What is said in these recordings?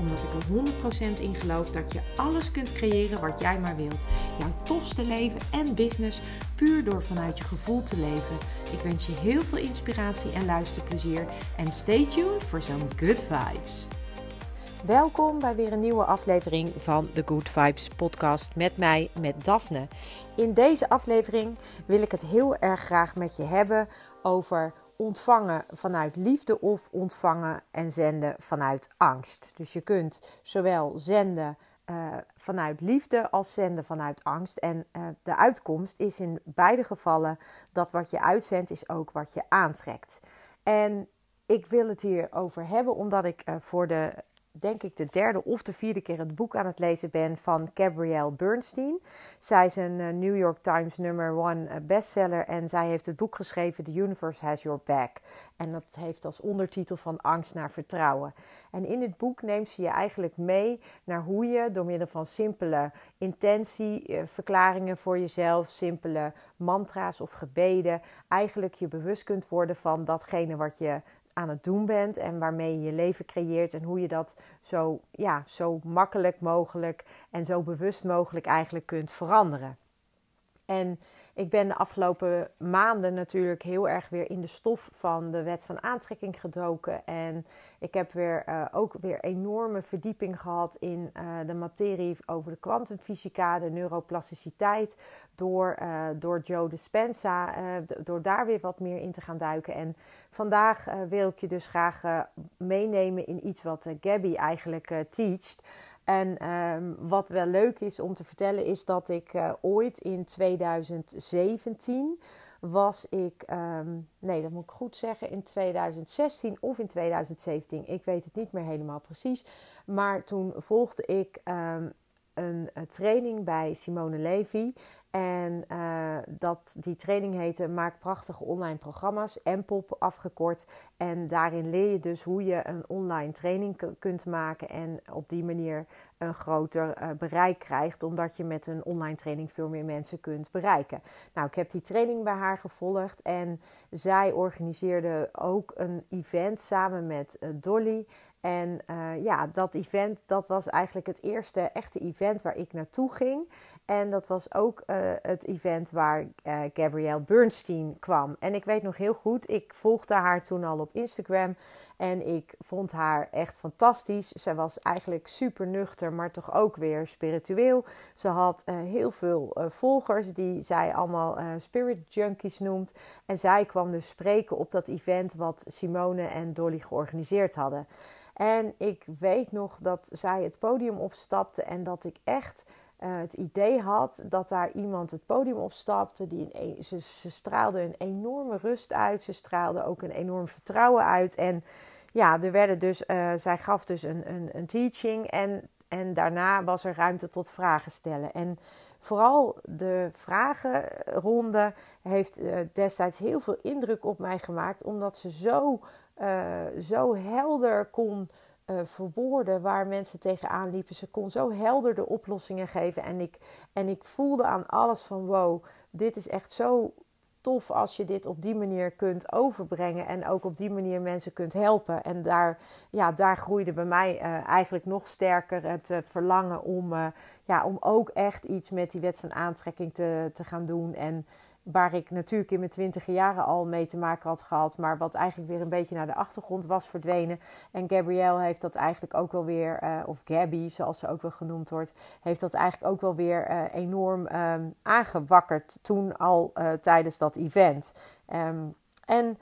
Omdat ik er 100% in geloof dat je alles kunt creëren wat jij maar wilt. Jouw tofste leven en business puur door vanuit je gevoel te leven. Ik wens je heel veel inspiratie en luisterplezier. En stay tuned voor zo'n good vibes. Welkom bij weer een nieuwe aflevering van de Good Vibes podcast met mij, met Daphne. In deze aflevering wil ik het heel erg graag met je hebben over ontvangen vanuit liefde of ontvangen en zenden vanuit angst. Dus je kunt zowel zenden uh, vanuit liefde als zenden vanuit angst. En uh, de uitkomst is in beide gevallen dat wat je uitzendt is ook wat je aantrekt. En ik wil het hier over hebben omdat ik uh, voor de denk ik de derde of de vierde keer het boek aan het lezen ben van Gabrielle Bernstein. Zij is een uh, New York Times number one uh, bestseller en zij heeft het boek geschreven The Universe Has Your Back. En dat heeft als ondertitel van angst naar vertrouwen. En in het boek neemt ze je eigenlijk mee naar hoe je door middel van simpele intentieverklaringen uh, voor jezelf, simpele mantra's of gebeden, eigenlijk je bewust kunt worden van datgene wat je aan het doen bent en waarmee je je leven creëert en hoe je dat zo, ja, zo makkelijk mogelijk en zo bewust mogelijk eigenlijk kunt veranderen. En ik ben de afgelopen maanden natuurlijk heel erg weer in de stof van de wet van aantrekking gedoken. En ik heb weer, uh, ook weer enorme verdieping gehad in uh, de materie over de kwantumfysica, de neuroplasticiteit. Door, uh, door Joe Dispenza, door daar weer wat meer in te gaan duiken. En vandaag wil ik je dus graag meenemen in iets wat Gabby eigenlijk teacht. En um, wat wel leuk is om te vertellen is dat ik uh, ooit in 2017 was ik, um, nee dat moet ik goed zeggen, in 2016 of in 2017, ik weet het niet meer helemaal precies. Maar toen volgde ik um, een, een, training bij Simone Levy. En uh, dat, die training heette Maak prachtige online programma's, MPOP afgekort. En daarin leer je dus hoe je een online training kunt maken en op die manier een groter uh, bereik krijgt, omdat je met een online training veel meer mensen kunt bereiken. Nou, ik heb die training bij haar gevolgd en zij organiseerde ook een event samen met uh, Dolly. En ja, dat event, dat was eigenlijk het eerste echte event waar ik naartoe ging. En dat was ook het event waar uh, Gabrielle Bernstein kwam. En ik weet nog heel goed, ik volgde haar toen al op Instagram. En ik vond haar echt fantastisch. Ze was eigenlijk super nuchter, maar toch ook weer spiritueel. Ze had uh, heel veel volgers die zij allemaal spirit junkies noemt. En zij kwam dus spreken op dat event wat Simone en Dolly georganiseerd hadden. En ik weet nog dat zij het podium opstapte en dat ik echt uh, het idee had dat daar iemand het podium opstapte. Die een, ze, ze, straalde een enorme rust uit. Ze straalde ook een enorm vertrouwen uit. En ja, er werden dus, uh, zij gaf dus een, een, een teaching. En, en daarna was er ruimte tot vragen stellen. En vooral de vragenronde heeft uh, destijds heel veel indruk op mij gemaakt. Omdat ze zo, zo helder kon uh, verwoorden waar mensen tegenaan liepen. Ze kon zo helder de oplossingen geven. En ik, en ik voelde aan alles van wow, dit is echt zo tof als je dit op die manier kunt overbrengen. En ook op die manier mensen kunt helpen. En daar, ja, daar groeide bij mij uh, eigenlijk nog sterker het uh, verlangen om, ja, om ook echt iets met die wet van aantrekking te, te gaan doen. En waar ik natuurlijk in mijn twintige jaren al mee te maken had gehad, maar wat eigenlijk weer een beetje naar de achtergrond was verdwenen. En Gabrielle heeft dat eigenlijk ook wel weer, uh, of Gabby zoals ze ook wel genoemd wordt, heeft dat eigenlijk ook wel weer uh, enorm um, aangewakkerd toen al uh, tijdens dat event. Um, en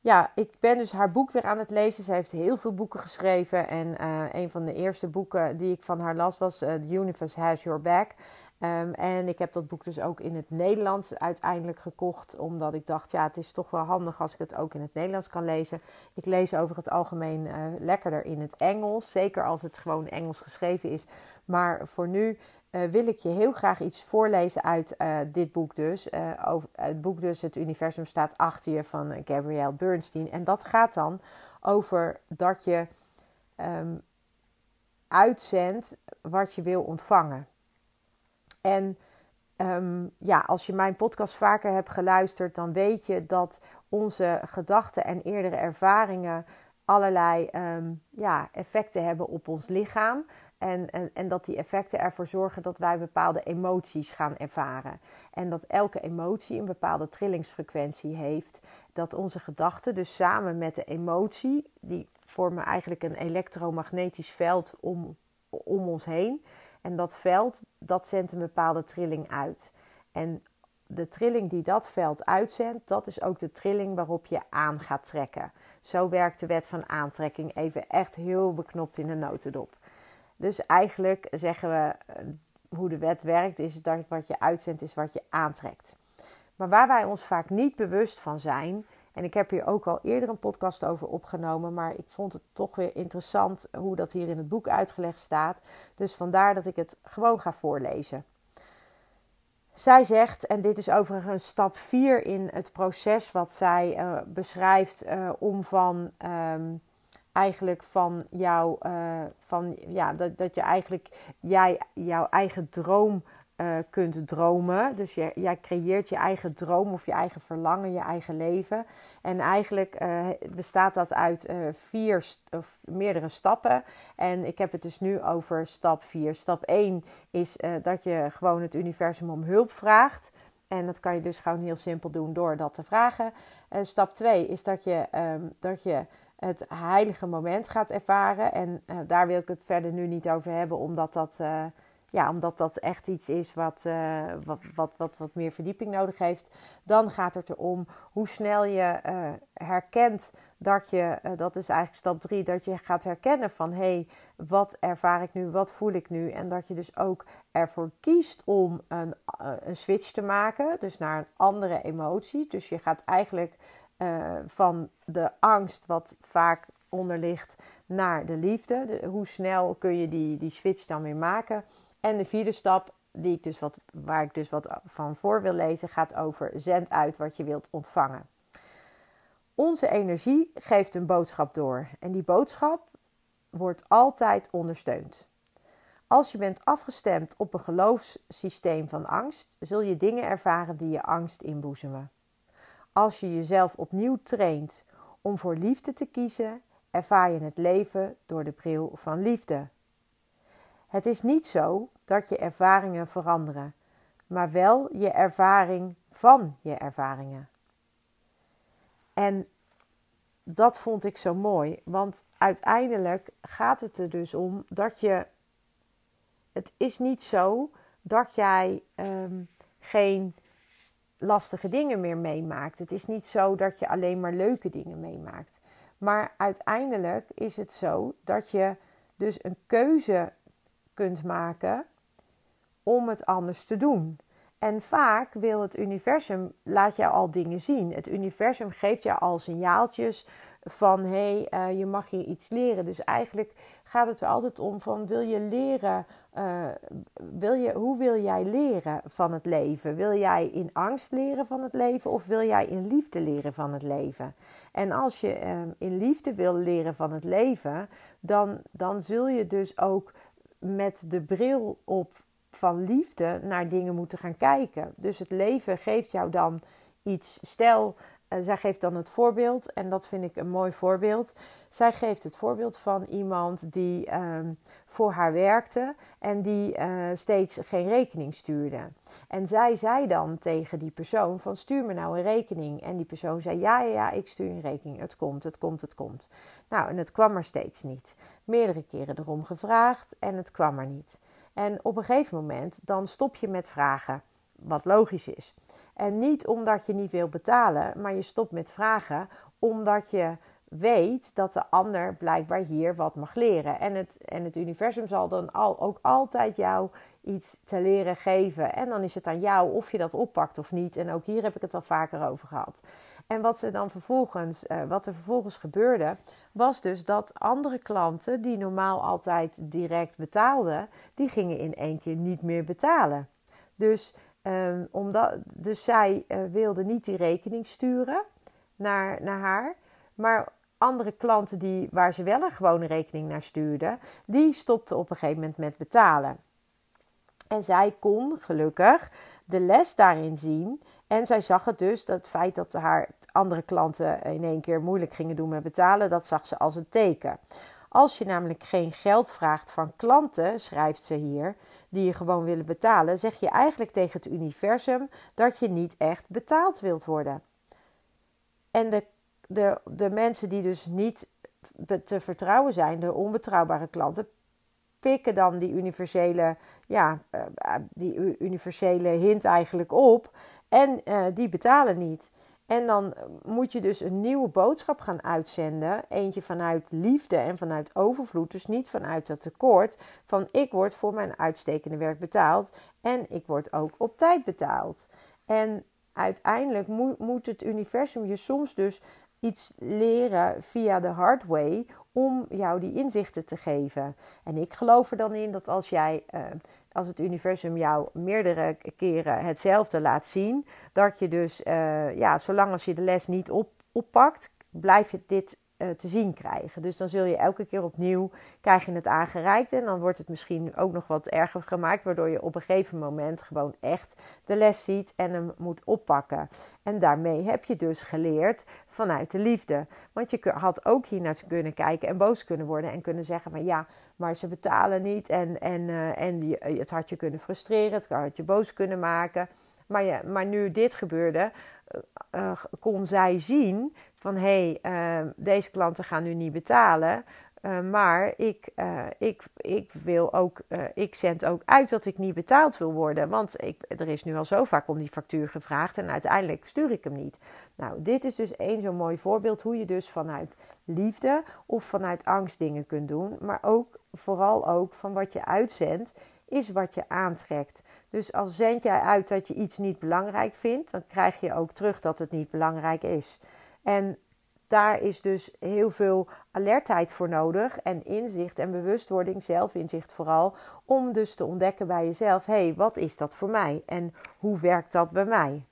ja, ik ben dus haar boek weer aan het lezen. Ze heeft heel veel boeken geschreven. En een van de eerste boeken die ik van haar las was The Universe Has Your Back. Um, en ik heb dat boek dus ook in het Nederlands uiteindelijk gekocht. Omdat ik dacht, ja, het is toch wel handig als ik het ook in het Nederlands kan lezen. Ik lees over het algemeen uh, lekkerder in het Engels. Zeker als het gewoon Engels geschreven is. Maar voor nu uh, wil ik je heel graag iets voorlezen uit uh, dit boek dus. Over, het boek dus Het Universum staat achter je van Gabrielle Bernstein. En dat gaat dan over dat je um, uitzendt wat je wil ontvangen. En um, ja, als je mijn podcast vaker hebt geluisterd, dan weet je dat onze gedachten en eerdere ervaringen allerlei um, ja, effecten hebben op ons lichaam. En, en, en dat die effecten ervoor zorgen dat wij bepaalde emoties gaan ervaren. En dat elke emotie een bepaalde trillingsfrequentie heeft. Dat onze gedachten dus samen met de emotie, die vormen eigenlijk een elektromagnetisch veld om, om ons heen. En dat veld, dat zendt een bepaalde trilling uit. En de trilling die dat veld uitzendt, dat is ook de trilling waarop je aan gaat trekken. Zo werkt de wet van aantrekking even echt heel beknopt in de notendop. Dus eigenlijk zeggen we eh, hoe de wet werkt, is dat wat je uitzendt is wat je aantrekt. Maar waar wij ons vaak niet bewust van zijn, en ik heb hier ook al eerder een podcast over opgenomen, maar ik vond het toch weer interessant hoe dat hier in het boek uitgelegd staat. Dus vandaar dat ik het gewoon ga voorlezen. Zij zegt, en dit is overigens stap 4 in het proces wat zij uh, beschrijft uh, om van um, eigenlijk van jou, uh, van ja, dat, dat je eigenlijk jij jouw eigen droom uh, kunt dromen. Dus je, jij creëert je eigen droom of je eigen verlangen, je eigen leven. En eigenlijk uh, bestaat dat uit uh, vier of meerdere stappen. En ik heb het dus nu over stap 4. Stap 1 is dat je gewoon het universum om hulp vraagt. En dat kan je dus gewoon heel simpel doen door dat te vragen. En stap 2 is dat je, um, dat je het heilige moment gaat ervaren. En daar wil ik het verder nu niet over hebben, omdat dat ja, omdat dat echt iets is wat, uh, wat, wat, wat, wat meer verdieping nodig heeft. Dan gaat het erom hoe snel je uh, herkent dat je, uh, dat is eigenlijk stap drie, dat je gaat herkennen van hé, hey, wat ervaar ik nu, wat voel ik nu? En dat je dus ook ervoor kiest om een, een switch te maken, dus naar een andere emotie. Dus je gaat eigenlijk van de angst, wat vaak onder ligt, naar de liefde. De, hoe snel kun je die, die switch dan weer maken? En de vierde stap, die ik dus wat, waar ik dus wat van voor wil lezen, gaat over zend uit wat je wilt ontvangen. Onze energie geeft een boodschap door en die boodschap wordt altijd ondersteund. Als je bent afgestemd op een geloofssysteem van angst, zul je dingen ervaren die je angst inboezemen. Als je jezelf opnieuw traint om voor liefde te kiezen, ervaar je het leven door de bril van liefde. Het is niet zo dat je ervaringen veranderen, maar wel je ervaring van je ervaringen. En dat vond ik zo mooi, want uiteindelijk gaat het er dus om dat je. Het is niet zo dat jij um, geen lastige dingen meer meemaakt. Het is niet zo dat je alleen maar leuke dingen meemaakt. Maar uiteindelijk is het zo dat je dus een keuze kunt maken om het anders te doen. En vaak wil het universum, laat je al dingen zien. Het universum geeft je al signaaltjes van hé, hey, uh, je mag hier iets leren. Dus eigenlijk gaat het er altijd om van wil je leren, uh, wil je, hoe wil jij leren van het leven? Wil jij in angst leren van het leven of wil jij in liefde leren van het leven? En als je uh, in liefde wil leren van het leven, dan, dan zul je dus ook met de bril op van liefde naar dingen moeten gaan kijken. Dus het leven geeft jou dan iets. Stel, zij geeft dan het voorbeeld, en dat vind ik een mooi voorbeeld. Zij geeft het voorbeeld van iemand die um, voor haar werkte en die uh, steeds geen rekening stuurde. En zij zei dan tegen die persoon van stuur me nou een rekening. En die persoon zei ja, ja, ja, ik stuur een rekening. Het komt, het komt, het komt. Nou, en het kwam er steeds niet. Meerdere keren erom gevraagd en het kwam er niet. En op een gegeven moment dan stop je met vragen, wat logisch is. En niet omdat je niet wil betalen, maar je stopt met vragen omdat je weet dat de ander blijkbaar hier wat mag leren. En het, en het universum zal dan al, ook altijd jou iets te leren geven. En dan is het aan jou of je dat oppakt of niet. En ook hier heb ik het al vaker over gehad. En wat, ze dan vervolgens, uh, wat er vervolgens gebeurde, was dus dat andere klanten die normaal altijd direct betaalden, die gingen in één keer niet meer betalen. Dus, um, omdat, dus zij uh, wilde niet die rekening sturen naar, naar haar. Maar andere klanten die, waar ze wel een gewone rekening naar stuurden, die stopten op een gegeven moment met betalen. En zij kon gelukkig de les daarin zien. En zij zag het dus, dat het feit dat haar andere klanten in één keer moeilijk gingen doen met betalen, dat zag ze als een teken. Als je namelijk geen geld vraagt van klanten, schrijft ze hier, die je gewoon willen betalen, zeg je eigenlijk tegen het universum dat je niet echt betaald wilt worden. En de, de, de mensen die dus niet te vertrouwen zijn, de onbetrouwbare klanten, pikken dan die universele, ja, eh, die universele hint eigenlijk op en uh, die betalen niet. En dan moet je dus een nieuwe boodschap gaan uitzenden. Eentje vanuit liefde en vanuit overvloed. Dus niet vanuit dat tekort. Van ik word voor mijn uitstekende werk betaald. En ik word ook op tijd betaald. En uiteindelijk moet, het universum je soms dus iets leren via de hard way om jou die inzichten te geven. En ik geloof er dan in dat als jij, uh, als het universum jou meerdere keren hetzelfde laat zien, dat je dus, uh, ja, zolang als je de les niet op, oppakt, blijf je dit te zien krijgen. Dus dan zul je elke keer opnieuw krijg je het aangereikt en dan wordt het misschien ook nog wat erger gemaakt, waardoor je op een gegeven moment gewoon echt de les ziet en hem moet oppakken. En daarmee heb je dus geleerd vanuit de liefde. Want je had ook hier naar kunnen kijken en boos kunnen worden en kunnen zeggen van ja, maar ze betalen niet en, en, uh, en je, het had je kunnen frustreren, het had je boos kunnen maken. Maar, ja, maar nu dit gebeurde, uh, kon zij zien van hé, hey, uh, deze klanten gaan nu niet betalen. Uh, maar ik, ik, ik wil ook, ik zend ook uit dat ik niet betaald wil worden. Want ik, er is nu al zo vaak om die factuur gevraagd en uiteindelijk stuur ik hem niet. Nou, dit is dus één zo'n mooi voorbeeld hoe je dus vanuit liefde of vanuit angst dingen kunt doen. Maar ook vooral ook van wat je uitzendt is wat je aantrekt. Dus als zend jij uit dat je iets niet belangrijk vindt, dan krijg je ook terug dat het niet belangrijk is. En daar is dus heel veel alertheid voor nodig en inzicht en bewustwording, zelfinzicht vooral, om dus te ontdekken bij jezelf: hé, hey, wat is dat voor mij en hoe werkt dat bij mij?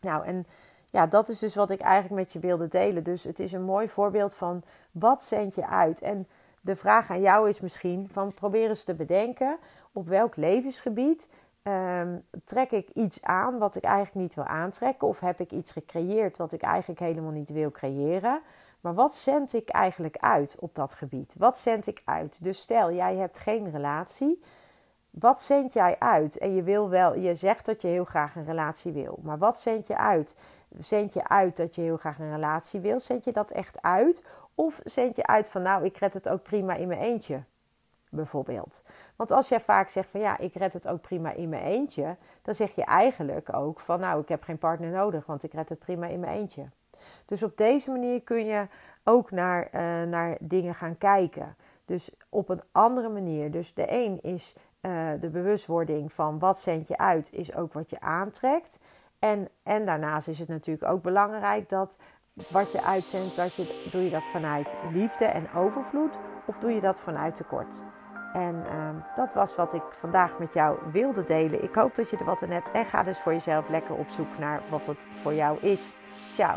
Nou, en ja, dat is dus wat ik eigenlijk met je wilde delen. Dus het is een mooi voorbeeld van wat zend je uit en de vraag aan jou is misschien van probeer eens te bedenken op welk levensgebied um, trek ik iets aan wat ik eigenlijk niet wil aantrekken of heb ik iets gecreëerd wat ik eigenlijk helemaal niet wil creëren. Maar wat zend ik eigenlijk uit op dat gebied? Wat zend ik uit? Dus stel, jij hebt geen relatie. Wat zend jij uit? En je wil wel, je zegt dat je heel graag een relatie wil. Maar wat zend je uit? Zend je uit dat je heel graag een relatie wil? Zend je dat echt uit? Of zend je uit van nou, ik red het ook prima in mijn eentje, bijvoorbeeld. Want als jij vaak zegt van ja, ik red het ook prima in mijn eentje, dan zeg je eigenlijk ook van nou, ik heb geen partner nodig, want ik red het prima in mijn eentje. Dus op deze manier kun je ook naar, uh, naar dingen gaan kijken. Dus op een andere manier. Dus de een is uh, de bewustwording van wat zend je uit, is ook wat je aantrekt. En, en daarnaast is het natuurlijk ook belangrijk dat wat je uitzendt, dat je, doe je dat vanuit liefde en overvloed of doe je dat vanuit tekort? En uh, dat was wat ik vandaag met jou wilde delen. Ik hoop dat je er wat aan hebt en ga dus voor jezelf lekker op zoek naar wat het voor jou is. Ciao.